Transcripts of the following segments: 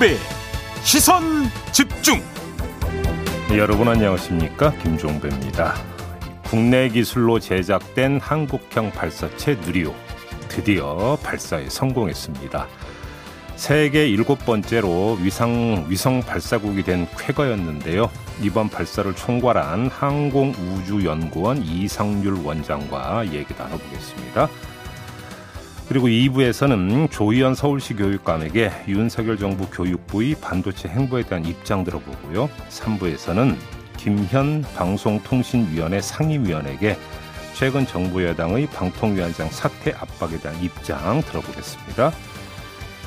김종배 시선 집중 네, 여러분 안녕하십니까 김종배입니다 국내 기술로 제작된 한국형 발사체 누리호 드디어 발사에 성공했습니다 세계 일곱 번째로 위상, 위성 발사국이 된 쾌거였는데요. 이번 발사를 총괄한 항공우주연구원 이상률 원장과 얘기 나눠보겠습니다. 그리고 2부에서는 조희연 서울시 교육감에게 윤석열 정부 교육부의 반도체 행보에 대한 입장 들어보고요. 3부에서는 김현 방송통신위원회 상임위원에게 최근 정부 여당의 방통위원장 사퇴 압박에 대한 입장 들어보겠습니다.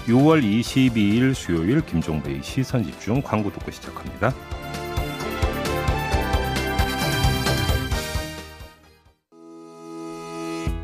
6월 22일 수요일 김종배의 시선 집중 광고 듣고 시작합니다.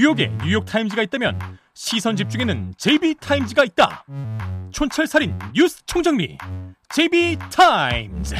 뉴욕에 뉴욕 타임즈가 있다면 시선 집중에는 JB타임즈가 있다. 촌철살인 뉴스 총정리 JB타임즈.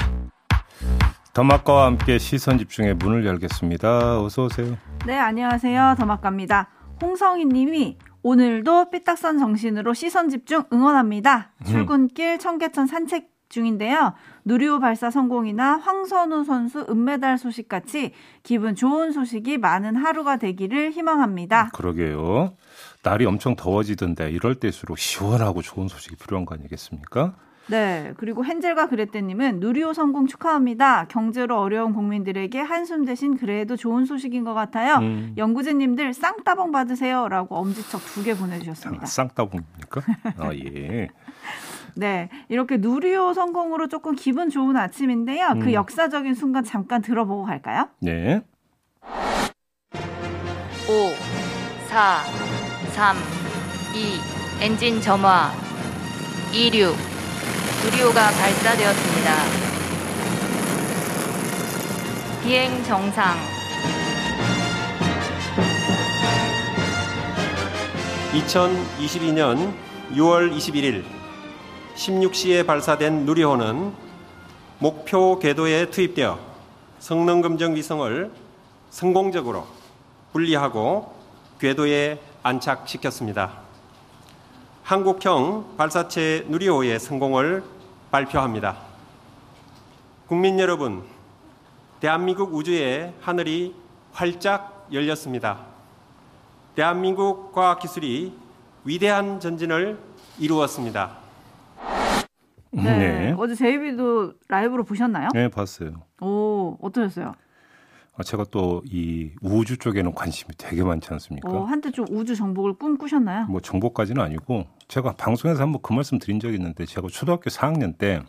더마카와 함께 시선 집중의 문을 열겠습니다. 어서 오세요. 네, 안녕하세요. 더마카입니다. 홍성희 님이 오늘도 삐딱선 정신으로 시선 집중 응원합니다. 음. 출근길 청계천 산책 중인데요. 누리호 발사 성공이나 황선우 선수 은메달 소식 같이 기분 좋은 소식이 많은 하루가 되기를 희망합니다. 그러게요. 날이 엄청 더워지던데 이럴 때일수록 시원하고 좋은 소식이 필요한 거 아니겠습니까? 네. 그리고 헨젤과 그레떼님은 누리호 성공 축하합니다. 경제로 어려운 국민들에게 한숨 대신 그래도 좋은 소식인 것 같아요. 음. 연구진님들 쌍따봉 받으세요라고 엄지척 두 개 보내주셨습니다. 아, 쌍따봉입니까? 아 예. 네. 이렇게 누리호 성공으로 조금 기분 좋은 아침인데요. 그 음. 그 역사적인 순간 잠깐 들어보고 갈까요? 네. 5, 4, 3, 2, 엔진 점화, 26, 누리호가 발사되었습니다. 비행 정상. 2022년 6월 21일 16시에 발사된 누리호는 목표 궤도에 투입되어 성능 검정 위성을 성공적으로 분리하고 궤도에 안착시켰습니다. 한국형 발사체 누리호의 성공을 발표합니다. 국민 여러분, 대한민국 우주의 하늘이 활짝 열렸습니다. 대한민국 과학기술이 위대한 전진을 이루었습니다. 네. 네. 어제 제이비도 라이브로 보셨나요? 네, 봤어요. 오, 어떠셨어요? 아, 제가 또 이 우주 쪽에는 관심이 되게 많지 않습니까? 어, 한때 좀 우주 정복을 꿈꾸셨나요? 뭐 정복까지는 아니고 제가 방송에서 한번 그 말씀 드린 적이 있는데 제가 초등학교 4학년 때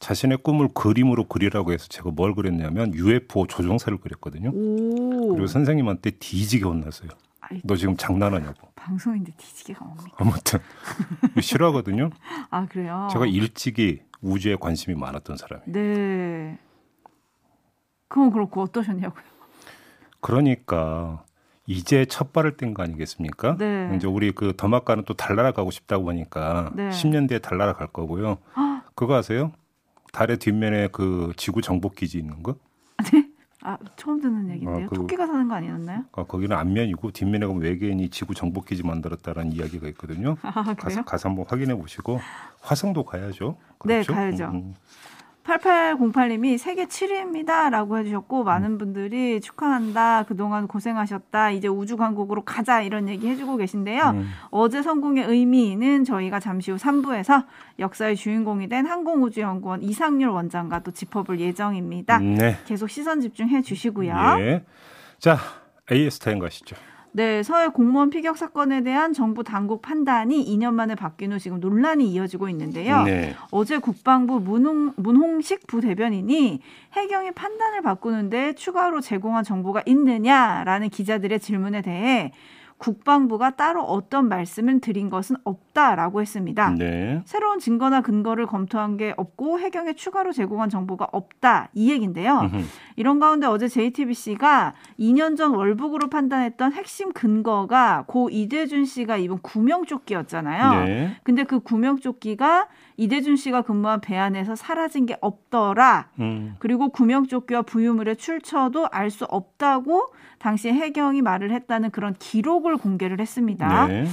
자신의 꿈을 그림으로 그리라고 해서 제가 뭘 그렸냐면 UFO 조종사를 그렸거든요. 오. 그리고 선생님한테 뒤지게 혼났어요. 아이, 너 지금 장난하냐고. 방송인데 뒤지게가 뭡니까? 아무튼 싫어하거든요. 아 그래요? 제가 일찍이 우주에 관심이 많았던 사람이에요. 네. 그건 그렇고 어떠셨냐고요? 그러니까 이제 첫 발을 뗀 거 아니겠습니까? 네. 이제 우리 그 더마카는 또 달나라 가고 싶다고 하니까 네. 10년 뒤에 달나라 갈 거고요. 그거 아세요? 달의 뒷면에 그 지구 정복 기지 있는 거? 네? 아 처음 듣는 얘기인데요. 아, 그, 토끼가 사는 거 아니었나요? 아, 거기는 앞면이고 뒷면에 가면 외계인이 지구 정복 기지 만들었다라는 이야기가 있거든요. 아, 가서, 가서 한번 확인해 보시고 화성도 가야죠. 네, 그렇죠? 네, 가야죠. 음. 음. 8808님이 세계 7위입니다. 라고 해주셨고, 많은 음. 분들이 축하한다. 그동안 고생하셨다. 이제 우주 강국으로 가자. 이런 얘기 해주고 계신데요. 음. 어제 성공의 의미는 저희가 잠시 후 3부에서 역사의 주인공이 된 항공우주연구원 이상률 원장과 또 짚어볼 예정입니다. 네. 계속 시선 집중해 주시고요. 예. 자, AS 타임 가시죠. 네, 서해 공무원 피격 사건에 대한 정부 당국 판단이 2년 만에 바뀐 후 지금 논란이 이어지고 있는데요. 네. 어제 국방부 문홍, 문홍식 부대변인이 해경이 판단을 바꾸는데 추가로 제공한 정보가 있느냐라는 기자들의 질문에 대해 국방부가 따로 어떤 말씀을 드린 것은 없다라고 했습니다. 네. 새로운 증거나 근거를 검토한 게 없고 해경에 추가로 제공한 정보가 없다 이 얘긴데요. 이런 가운데 어제 JTBC가 2년 전 월북으로 판단했던 핵심 근거가 고 이대준 씨가 입은 구명조끼였잖아요. 네. 근데 그 구명조끼가 이대준 씨가 근무한 배 안에서 사라진 게 없더라. 음. 그리고 구명조끼와 부유물의 출처도 알 수 없다고 당시 해경이 말을 했다는 그런 기록을 공개를 했습니다. 네.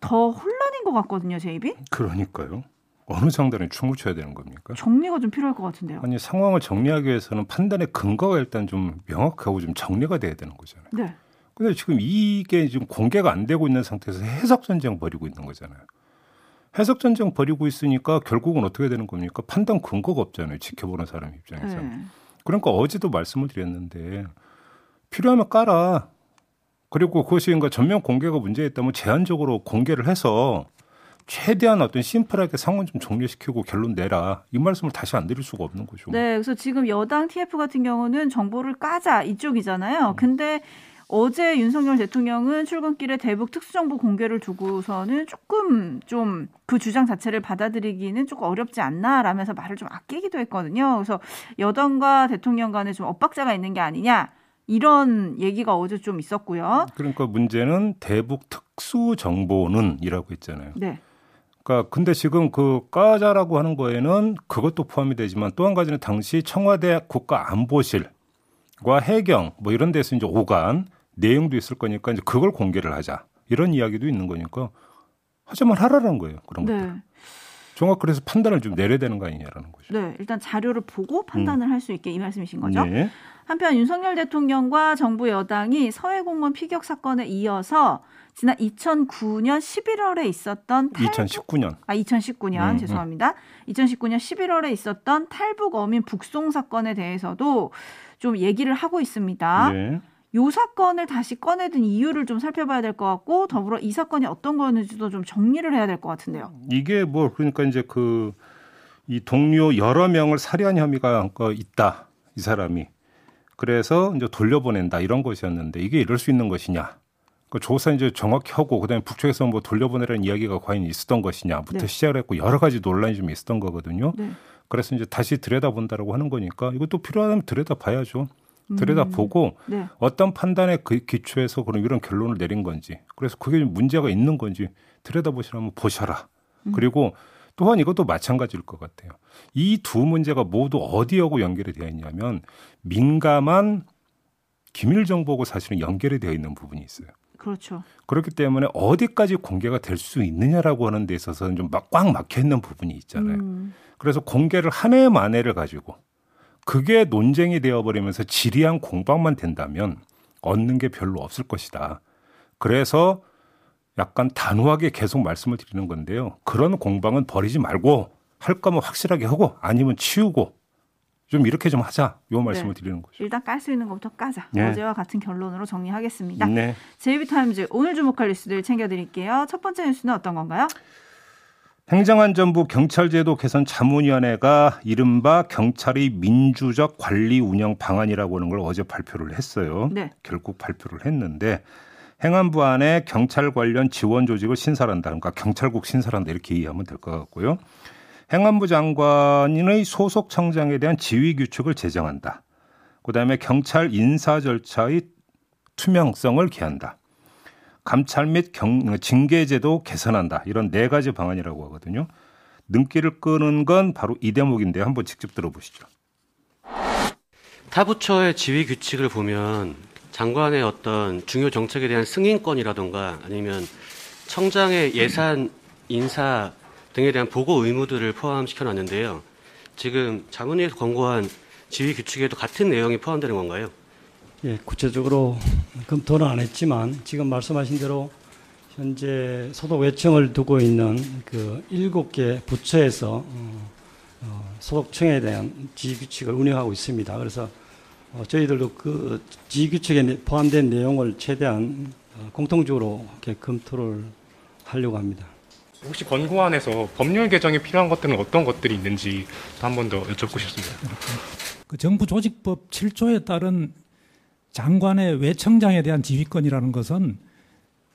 더 혼란인 것 같거든요, 제이비. 그러니까요. 어느 장단에 춤을 춰야 되는 겁니까? 정리가 좀 필요할 것 같은데요. 아니 상황을 정리하기 위해서는 판단의 근거가 일단 좀 명확하고 좀 정리가 돼야 되는 거잖아요. 네. 근데 지금 이게 지금 공개가 안 되고 있는 상태에서 해석 전쟁 벌이고 있는 거잖아요. 해석 전쟁 벌이고 있으니까 결국은 어떻게 되는 겁니까? 판단 근거가 없잖아요. 지켜보는 사람 입장에서. 네. 그러니까 어제도 말씀을 드렸는데 필요하면 깔아. 그리고 그것이 그러니까 전면 공개가 문제였다면 제한적으로 공개를 해서 최대한 어떤 심플하게 상황 좀 정리시키고 결론 내라. 이 말씀을 다시 안 드릴 수가 없는 거죠. 네, 그래서 지금 여당 TF 같은 경우는 정보를 까자 음. 이쪽이잖아요. 근데 어제 윤석열 대통령은 출근길에 대북 특수정보 공개를 두고서는 조금 좀 그 주장 자체를 받아들이기는 조금 어렵지 않나라면서 말을 좀 아끼기도 했거든요. 그래서 여당과 대통령 간에 좀 엇박자가 있는 게 아니냐 이런 얘기가 어제 좀 있었고요. 그러니까 문제는 대북 특수 정보는이라고 했잖아요. 네, 그러니까 근데 지금 그 까자라고 하는 거에는 그것도 포함이 되지만 또 한 가지는 당시 청와대 국가안보실과 해경 뭐 이런 데서 이제 오간 내용도 있을 거니까 이제 그걸 공개를 하자 이런 이야기도 있는 거니까 하자면 하라는 거예요 그런 것들. 네, 정확 그래서 판단을 좀 내려야 되는 거 아니냐라는 거죠. 네. 일단 자료를 보고 판단을 할수 있게 이 말씀이신 거죠. 네. 한편 윤석열 대통령과 정부 여당이 서해공무원 피격 사건에 이어서 지난 2009년 11월에 있었던 탈북 2019년. 아 2019년 음, 죄송합니다. 2019년 11월에 있었던 탈북 어민 북송 사건에 대해서도 좀 얘기를 하고 있습니다. 네. 요 사건을 다시 꺼내든 이유를 좀 살펴봐야 될 것 같고 더불어 이 사건이 어떤 거였는지도 좀 정리를 해야 될 것 같은데요. 이게 뭐 그러니까 이제 그 이 동료 여러 명을 살해한 혐의가 그 있다 이 사람이 그래서 이제 돌려보낸다 이런 것이었는데 이게 이럴 수 있는 것이냐 그 조사 이제 정확히 하고 그다음에 북측에서 뭐 돌려보내라는 이야기가 과연 있었던 것이냐부터 네. 시작을 했고 여러 가지 논란이 좀 있었던 거거든요. 네. 그래서 이제 다시 들여다본다라고 하는 거니까 이것도 필요하다면 들여다봐야죠. 들여다보고 네. 어떤 판단에 그 기초해서 그런 이런 결론을 내린 건지 그래서 그게 문제가 있는 건지 들여다보시라면 보셔라. 그리고 또한 이것도 마찬가지일 것 같아요. 이 두 문제가 모두 어디하고 연결이 되어 있냐면 민감한 기밀 정보고 사실은 연결이 되어 있는 부분이 있어요. 그렇죠. 그렇기 때문에 어디까지 공개가 될 수 있느냐라고 하는 데 있어서는 좀꽉 막혀 있는 부분이 있잖아요. 음, 그래서 공개를 한 해 만에를 가지고 그게 논쟁이 되어버리면서 지리한 공방만 된다면 얻는 게 별로 없을 것이다. 그래서 약간 단호하게 계속 말씀을 드리는 건데요. 그런 공방은 버리지 말고 할 거면 확실하게 하고 아니면 치우고 좀 이렇게 좀 하자. 요 말씀을 네. 드리는 거죠. 일단 깔 수 있는 것부터 까자. 네. 어제와 같은 결론으로 정리하겠습니다. 네. 제이비타임즈 오늘 주목할 뉴스들 챙겨드릴게요. 첫 번째 뉴스는 어떤 건가요? 행정안전부 경찰제도 개선 자문위원회가 이른바 경찰의 민주적 관리 운영 방안이라고 하는 걸 어제 발표를 했어요. 네. 결국 발표를 했는데 행안부 안에 경찰 관련 지원 조직을 신설한다. 그러니까 경찰국 신설한다 이렇게 이해하면 될 것 같고요. 행안부 장관의 소속 청장에 대한 지휘 규칙을 제정한다. 그다음에 경찰 인사 절차의 투명성을 기한다. 감찰 및 경, 징계제도 개선한다. 이런 네 가지 방안이라고 하거든요. 눈길을 끄는 건 바로 이 대목인데 한번 직접 들어보시죠. 타 부처의 지휘 규칙을 보면 장관의 어떤 중요 정책에 대한 승인권이라던가 아니면 청장의 예산 인사 등에 대한 보고 의무들을 포함시켜 놨는데요. 지금 자문위에서 권고한 지휘 규칙에도 같은 내용이 포함되는 건가요? 예, 구체적으로 검토는 안 했지만 지금 말씀하신 대로 현재 소속 외청을 두고 있는 그 일곱 개 부처에서 어, 어, 소속청에 대한 지휘 규칙을 운영하고 있습니다. 그래서 어, 저희들도 그 지휘 규칙에 내- 포함된 내용을 최대한 어, 공통적으로 이렇게 검토를 하려고 합니다. 혹시 권고안에서 법률 개정이 필요한 것들은 어떤 것들이 있는지 한 번 더 여쭙고 싶습니다. 그 정부 조직법 7조에 따른 장관의 외청장에 대한 지휘권이라는 것은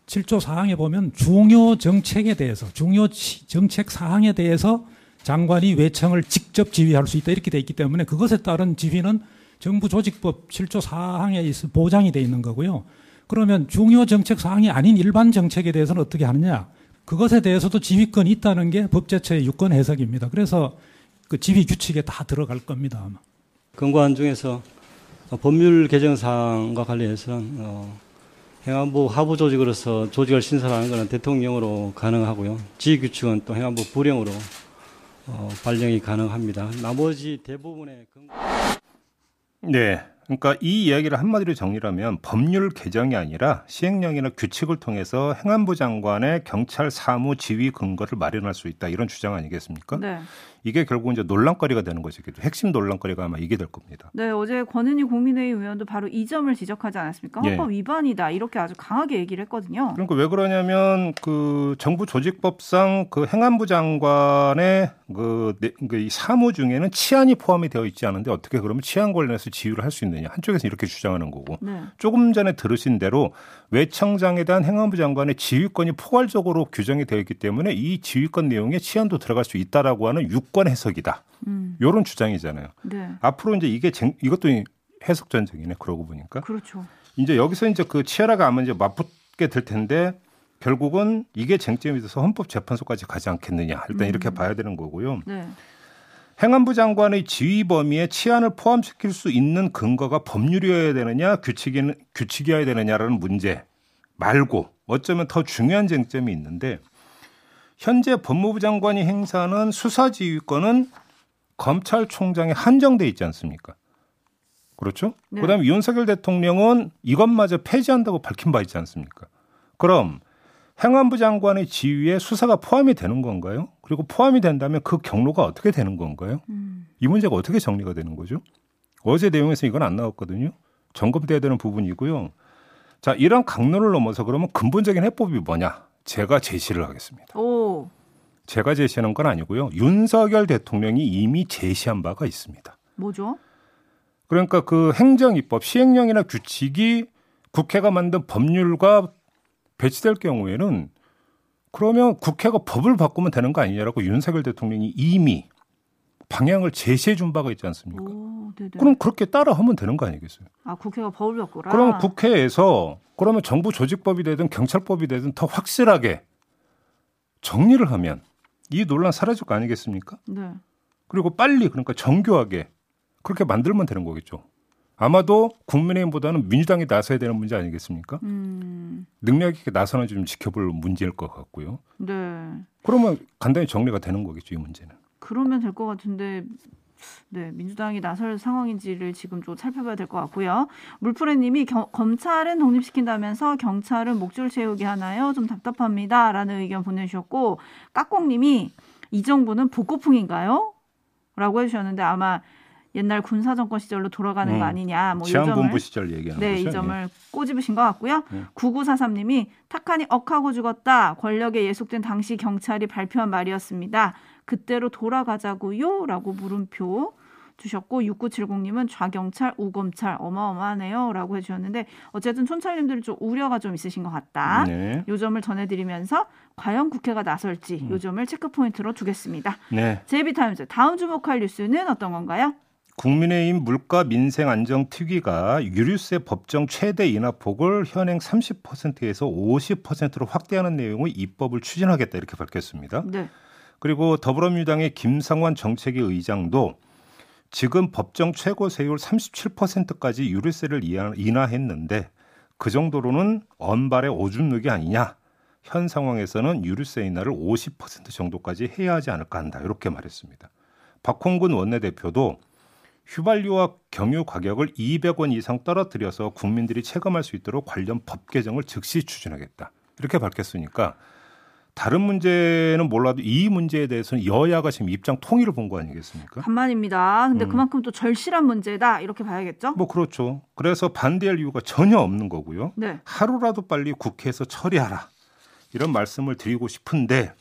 7조 사항에 보면 중요 정책에 대해서 중요 정책 사항에 대해서 장관이 외청을 직접 지휘할 수 있다 이렇게 돼 있기 때문에 그것에 따른 지휘는 정부 조직법 7조 사항에 있어 보장이 돼 있는 거고요. 그러면 중요 정책 사항이 아닌 일반 정책에 대해서는 어떻게 하느냐? 그것에 대해서도 지휘권이 있다는 게 법제처의 유권 해석입니다. 그래서 그 지휘 규칙에 다 들어갈 겁니다. 아마. 권고안 중에서 법률 개정 사항과 관련해서는 어, 행안부 하부 조직으로서 조직을 신설하는 것은 대통령으로 가능하고요. 지휘 규칙은 또 행안부 부령으로 어, 발령이 가능합니다. 나머지 대부분의 근거... 네. 그러니까 이 이야기를 한마디로 정리하면 법률 개정이 아니라 시행령이나 규칙을 통해서 행안부 장관의 경찰 사무 지휘 근거를 마련할 수 있다 이런 주장 아니겠습니까? 네. 이게 결국 이제 논란거리가 되는 것이기 핵심 논란거리가 아마 이게 될 겁니다. 네, 어제 권은희 국민의힘 의원도 바로 이 점을 지적하지 않았습니까? 예. 헌법 위반이다 이렇게 아주 강하게 얘기를 했거든요. 그러니까 왜 그러냐면 그 정부 조직법상 그 행안부 장관의 그, 그 사무 중에는 치안이 포함이 되어 있지 않은데 어떻게 그러면 치안 관련해서 지휘를 할 수 있느냐 한쪽에서 이렇게 주장하는 거고 네. 조금 전에 들으신 대로 외청장에 대한 행안부 장관의 지휘권이 포괄적으로 규정이 되어 있기 때문에 이 지휘권 내용에 치안도 들어갈 수 있다라고 하는 육 유권 해석이다. 음. 이런 주장이잖아요. 네. 앞으로 이제 이게 쟁, 이것도 해석 전쟁이네. 그러고 보니까. 그렇죠. 이제 여기서 이제 그 치아라가 아마 이제 맞붙게 될 텐데 결국은 이게 쟁점이 돼서 헌법재판소까지 가지 않겠느냐. 일단 음. 이렇게 봐야 되는 거고요. 네. 행안부 장관의 지휘 범위에 치안을 포함시킬 수 있는 근거가 법률이어야 되느냐, 규칙이, 규칙이어야 되느냐라는 문제 말고 어쩌면 더 중요한 쟁점이 있는데 현재 법무부 장관이 행사하는 수사 지휘권은 검찰총장에 한정돼 있지 않습니까? 그렇죠? 네. 그다음에 윤석열 대통령은 이것마저 폐지한다고 밝힌 바 있지 않습니까? 그럼 행안부 장관의 지휘에 수사가 포함이 되는 건가요? 그리고 포함이 된다면 그 경로가 어떻게 되는 건가요? 음. 이 문제가 어떻게 정리가 되는 거죠? 어제 내용에서 이건 안 나왔거든요. 점검돼야 되는 부분이고요. 자, 이런 강론을 넘어서 그러면 근본적인 해법이 뭐냐? 제가 제시를 하겠습니다. 오. 제가 제시하는 건 아니고요. 윤석열 대통령이 이미 제시한 바가 있습니다. 뭐죠? 그러니까 그 행정입법 시행령이나 규칙이 국회가 만든 법률과 배치될 경우에는 그러면 국회가 법을 바꾸면 되는 거 아니냐라고 윤석열 대통령이 이미 방향을 제시해 준 바가 있지 않습니까? 오, 그럼 그렇게 따라하면 되는 거 아니겠어요? 아, 국회가 법을 바꾸라. 그럼 국회에서 그러면 정부 조직법이 되든 경찰법이 되든 더 확실하게 정리를 하면 이 논란 사라질 거 아니겠습니까? 네. 그리고 빨리 그러니까 정교하게 그렇게 만들면 되는 거겠죠. 아마도 국민의힘보다는 민주당이 나서야 되는 문제 아니겠습니까? 음. 능력 있게 나서는 좀 지켜볼 문제일 것 같고요. 네. 그러면 간단히 정리가 되는 거겠죠, 이 문제는. 그러면 될 것 같은데 네, 민주당이 나설 상황인지를 지금 좀 살펴봐야 될 것 같고요. 물프레님이 검찰은 독립시킨다면서 경찰은 목줄 채우기 하나요? 좀 답답합니다라는 의견 보내주셨고 까꿍님이 이 정부는 복고풍인가요? 라고 해주셨는데 아마 옛날 군사 정권 시절로 돌아가는 음, 거 아니냐. 뭐 치안본부 시절 얘기하는 네, 거죠. 이 점을 예. 꼬집으신 것 같고요. 예. 9943님이 탁한이 억하고 죽었다. 권력에 예속된 당시 경찰이 발표한 말이었습니다. 그때로 돌아가자고요? 라고 물음표 주셨고 6970님은 좌경찰, 우검찰 어마어마하네요 라고 해주셨는데 어쨌든 촌철님들은 좀 우려가 좀 있으신 것 같다. 네. 요 점을 전해드리면서 과연 국회가 나설지 음. 요 점을 체크 포인트로 두겠습니다. 네. 제비타임즈 다음 주목할 뉴스는 어떤 건가요? 국민의힘 물가 민생 안정 특위가 유류세 법정 최대 인하폭을 현행 30%에서 50%로 확대하는 내용의 입법을 추진하겠다 이렇게 밝혔습니다. 네. 그리고 더불어민주당의 김상환 정책위 의장도 지금 법정 최고 세율 37%까지 유류세를 인하했는데 그 정도로는 언발의 오줌 누기 아니냐. 현 상황에서는 유류세 인하를 50% 정도까지 해야 하지 않을까 한다. 이렇게 말했습니다. 박홍근 원내대표도 휘발유와 경유 가격을 200원 이상 떨어뜨려서 국민들이 체감할 수 있도록 관련 법 개정을 즉시 추진하겠다. 이렇게 밝혔으니까 다른 문제는 몰라도 이 문제에 대해서는 여야가 지금 입장 통일을 본 거 아니겠습니까? 간만입니다. 근데 음. 그만큼 또 절실한 문제다 이렇게 봐야겠죠? 뭐 그렇죠. 그래서 반대할 이유가 전혀 없는 거고요. 네. 하루라도 빨리 국회에서 처리하라 이런 말씀을 드리고 싶은데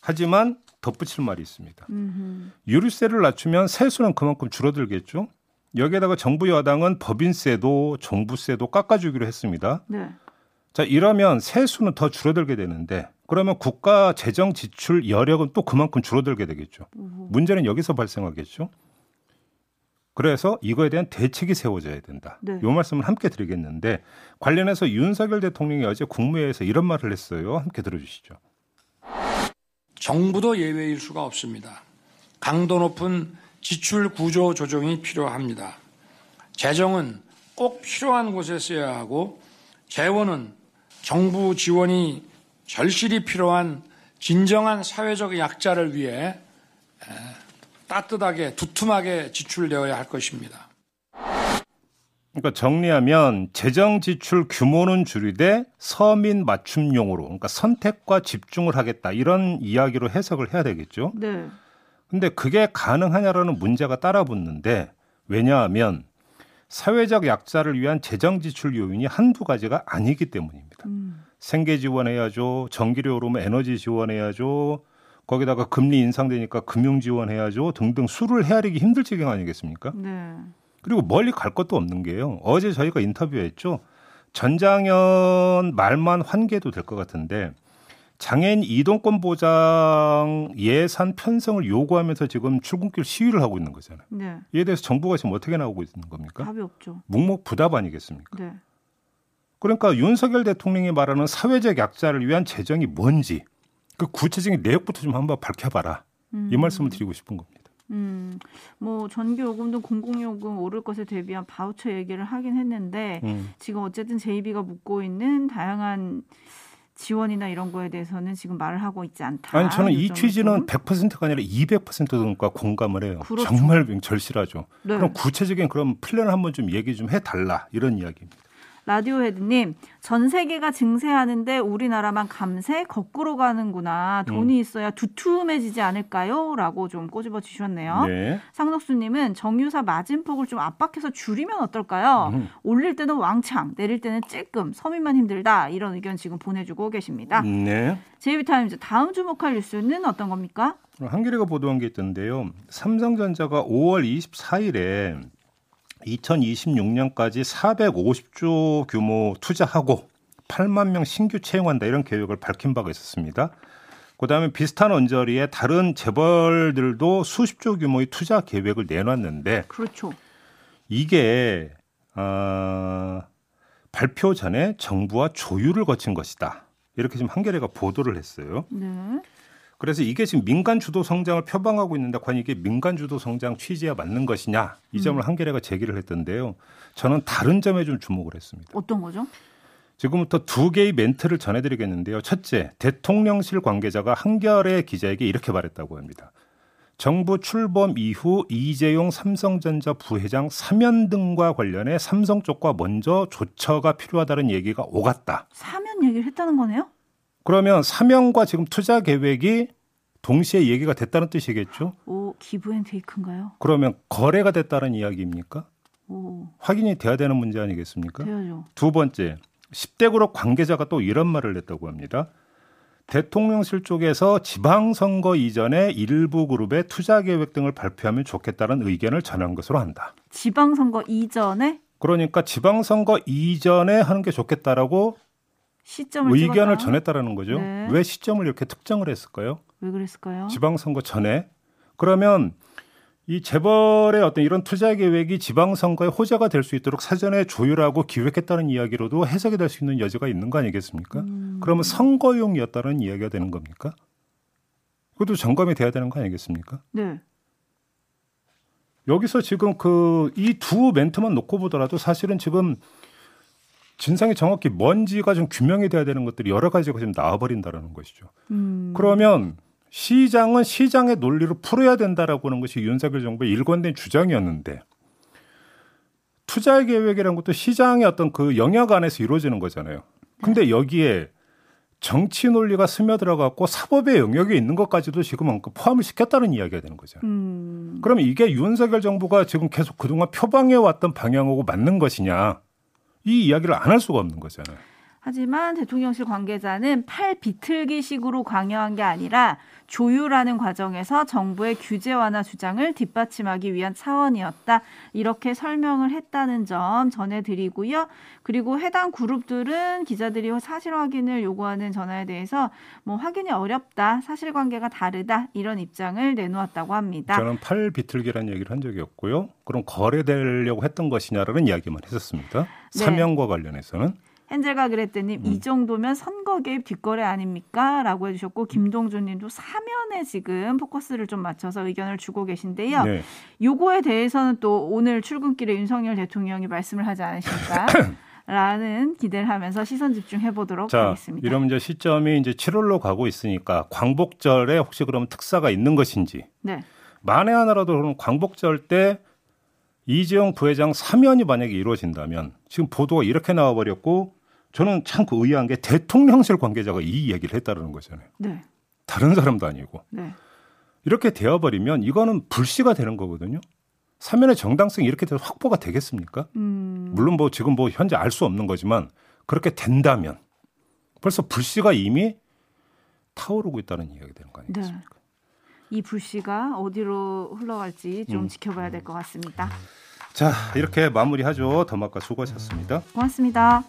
하지만 덧붙일 말이 있습니다. 음흠. 유류세를 낮추면 세수는 그만큼 줄어들겠죠. 여기에다가 정부 여당은 법인세도 종부세도 깎아주기로 했습니다. 네. 자, 이러면 세수는 더 줄어들게 되는데 그러면 국가 재정 지출 여력은 또 그만큼 줄어들게 되겠죠. 문제는 여기서 발생하겠죠. 그래서 이거에 대한 대책이 세워져야 된다. 네. 이 말씀을 함께 드리겠는데 관련해서 윤석열 대통령이 어제 국무회에서 이런 말을 했어요. 함께 들어주시죠. 정부도 예외일 수가 없습니다. 강도 높은 지출 구조 조정이 필요합니다. 재정은 꼭 필요한 곳에 써야 하고 재원은 정부 지원이 절실히 필요한 진정한 사회적 약자를 위해 따뜻하게 두툼하게 지출되어야 할 것입니다. 그러니까 정리하면 재정 지출 규모는 줄이되 서민 맞춤용으로 그러니까 선택과 집중을 하겠다 이런 이야기로 해석을 해야 되겠죠. 네. 근데 그게 가능하냐라는 문제가 따라붙는데 왜냐하면 사회적 약자를 위한 재정 지출 요인이 한두 가지가 아니기 때문입니다. 음. 생계 지원해야죠. 전기료 오르면 에너지 지원해야죠. 거기다가 금리 인상되니까 금융 지원해야죠. 등등 수를 헤아리기 힘들 지경 아니겠습니까? 네. 그리고 멀리 갈 것도 없는 게요. 어제 저희가 인터뷰했죠. 전장현 말만 환기해도 될 것 같은데 장애인 이동권 보장 예산 편성을 요구하면서 지금 출근길 시위를 하고 있는 거잖아요. 네. 이에 대해서 정부가 지금 어떻게 나오고 있는 겁니까? 답이 없죠. 묵묵 부답 아니겠습니까? 네. 그러니까 윤석열 대통령이 말하는 사회적 약자를 위한 재정이 뭔지 그 구체적인 내역부터 좀 한번 밝혀봐라. 음. 이 말씀을 드리고 싶은 겁니다. 음, 뭐 전기 요금도 공공요금 오를 것에 대비한 바우처 얘기를 하긴 했는데 음. 지금 어쨌든 JB가 묻고 있는 다양한 지원이나 이런 거에 대해서는 지금 말을 하고 있지 않다. 아니 저는 이 취지는 좀. 100%가 아니라 200%과 공감을 해요. 그렇죠. 정말 절실하죠. 네. 그럼 구체적인 그럼 플랜을 한번 좀 얘기 좀 해달라 이런 이야기입니다. 라디오 헤드님, 전 세계가 증세하는데 우리나라만 감세 거꾸로 가는구나. 음. 돈이 있어야 두툼해지지 않을까요? 라고 좀 꼬집어 주셨네요. 네. 상록수님은 정유사 마진폭을 좀 압박해서 줄이면 어떨까요? 음. 올릴 때는 왕창, 내릴 때는 찔끔, 서민만 힘들다. 이런 의견 지금 보내주고 계십니다. 네. 제이비타임즈 다음 주목할 뉴스는 어떤 겁니까? 한겨레가 보도한 게 있던데요. 삼성전자가 5월 24일에 2026년까지 450조 규모 투자하고 8만 명 신규 채용한다 이런 계획을 밝힌 바가 있었습니다. 그다음에 비슷한 언저리에 다른 재벌들도 수십조 규모의 투자 계획을 내놨는데 그렇죠. 이게 어, 발표 전에 정부와 조율을 거친 것이다. 이렇게 지금 한겨레가 보도를 했어요. 네. 그래서 이게 지금 민간 주도 성장을 표방하고 있는데 과연 이게 민간 주도 성장 취지에 맞는 것이냐 이 점을 음. 한겨레가 제기를 했던데요. 저는 다른 점에 좀 주목을 했습니다. 어떤 거죠? 지금부터 두 개의 멘트를 전해드리겠는데요. 첫째, 대통령실 관계자가 한겨레 기자에게 이렇게 말했다고 합니다. 정부 출범 이후 이재용 삼성전자 부회장 사면 등과 관련해 삼성 쪽과 먼저 조처가 필요하다는 얘기가 오갔다. 사면 얘기를 했다는 거네요? 그러면 사면과 지금 투자 계획이 동시에 얘기가 됐다는 뜻이겠죠? 오, 기브앤테이크인가요? 그러면 거래가 됐다는 이야기입니까? 오, 확인이 돼야 되는 문제 아니겠습니까? 돼야죠. 두 번째, 10대 그룹 관계자가 또 이런 말을 했다고 합니다. 대통령실 쪽에서 지방선거 이전에 일부 그룹의 투자 계획 등을 발표하면 좋겠다는 의견을 전한 것으로 한다. 지방선거 이전에 그러니까 지방선거 이전에 하는 게 좋겠다라고 시점을 의견을 찍었다. 전했다라는 거죠. 네. 왜 시점을 이렇게 특정을 했을까요? 왜 그랬을까요? 지방선거 전에 그러면 이 재벌의 어떤 이런 투자 계획이 지방선거에 호재가 될 수 있도록 사전에 조율하고 기획했다는 이야기로도 해석이 될 수 있는 여지가 있는 거 아니겠습니까? 음. 그러면 선거용이었다는 이야기가 되는 겁니까? 그것도 점검이 돼야 되는 거 아니겠습니까? 네. 여기서 지금 그 이 두 멘트만 놓고 보더라도 사실은 지금 진상이 정확히 뭔지가 좀 규명이 돼야 되는 것들이 여러 가지가 지금 나와버린다라는 것이죠. 음. 그러면 시장은 시장의 논리로 풀어야 된다라고 하는 것이 윤석열 정부의 일관된 주장이었는데 투자 계획이라는 것도 시장의 어떤 그 영역 안에서 이루어지는 거잖아요. 근데 여기에 정치 논리가 스며들어 갖고 사법의 영역에 있는 것까지도 지금 포함을 시켰다는 이야기가 되는 거죠. 음. 그러면 이게 윤석열 정부가 지금 계속 그동안 표방해 왔던 방향하고 맞는 것이냐? 이 이야기를 안 할 수가 없는 거잖아요. 하지만 대통령실 관계자는 팔 비틀기식으로 강요한 게 아니라 조율하는 과정에서 정부의 규제 완화 주장을 뒷받침하기 위한 차원이었다. 이렇게 설명을 했다는 점 전해드리고요. 그리고 해당 그룹들은 기자들이 사실 확인을 요구하는 전화에 대해서 뭐 확인이 어렵다, 사실관계가 다르다 이런 입장을 내놓았다고 합니다. 저는 팔 비틀기라는 얘기를 한 적이 없고요. 그럼 거래되려고 했던 것이냐라는 이야기만 했었습니다. 네. 사명과 관련해서는 헨젤과 그랬더니 음. 이 정도면 선거 개입 뒷거래 아닙니까? 라고 해주셨고 김동준 님도 사면에 지금 포커스를 좀 맞춰서 의견을 주고 계신데요. 네. 요거에 대해서는 또 오늘 출근길에 윤석열 대통령이 말씀을 하지 않으실까? 라는 기대를 하면서 시선 집중해 보도록 자, 하겠습니다. 이러면 이제 시점이 이제 7월로 가고 있으니까 광복절에 혹시 그럼 특사가 있는 것인지 네. 만에 하나라도 그럼 광복절 때 이재용 부회장 사면이 만약에 이루어진다면 지금 보도가 이렇게 나와버렸고 저는 참 그 의아한 게 대통령실 관계자가 이 얘기를 했다는 거잖아요. 네. 다른 사람도 아니고 네. 이렇게 되어버리면 이거는 불씨가 되는 거거든요. 사면의 정당성이 이렇게 돼서 확보가 되겠습니까? 음, 물론 뭐 지금 뭐 현재 알 수 없는 거지만 그렇게 된다면 벌써 불씨가 이미 타오르고 있다는 이야기가 되는 거 아니겠습니까? 네. 이 불씨가 어디로 흘러갈지 좀 음. 지켜봐야 될 것 같습니다. 자 이렇게 마무리하죠. 더마카 수고하셨습니다. 고맙습니다.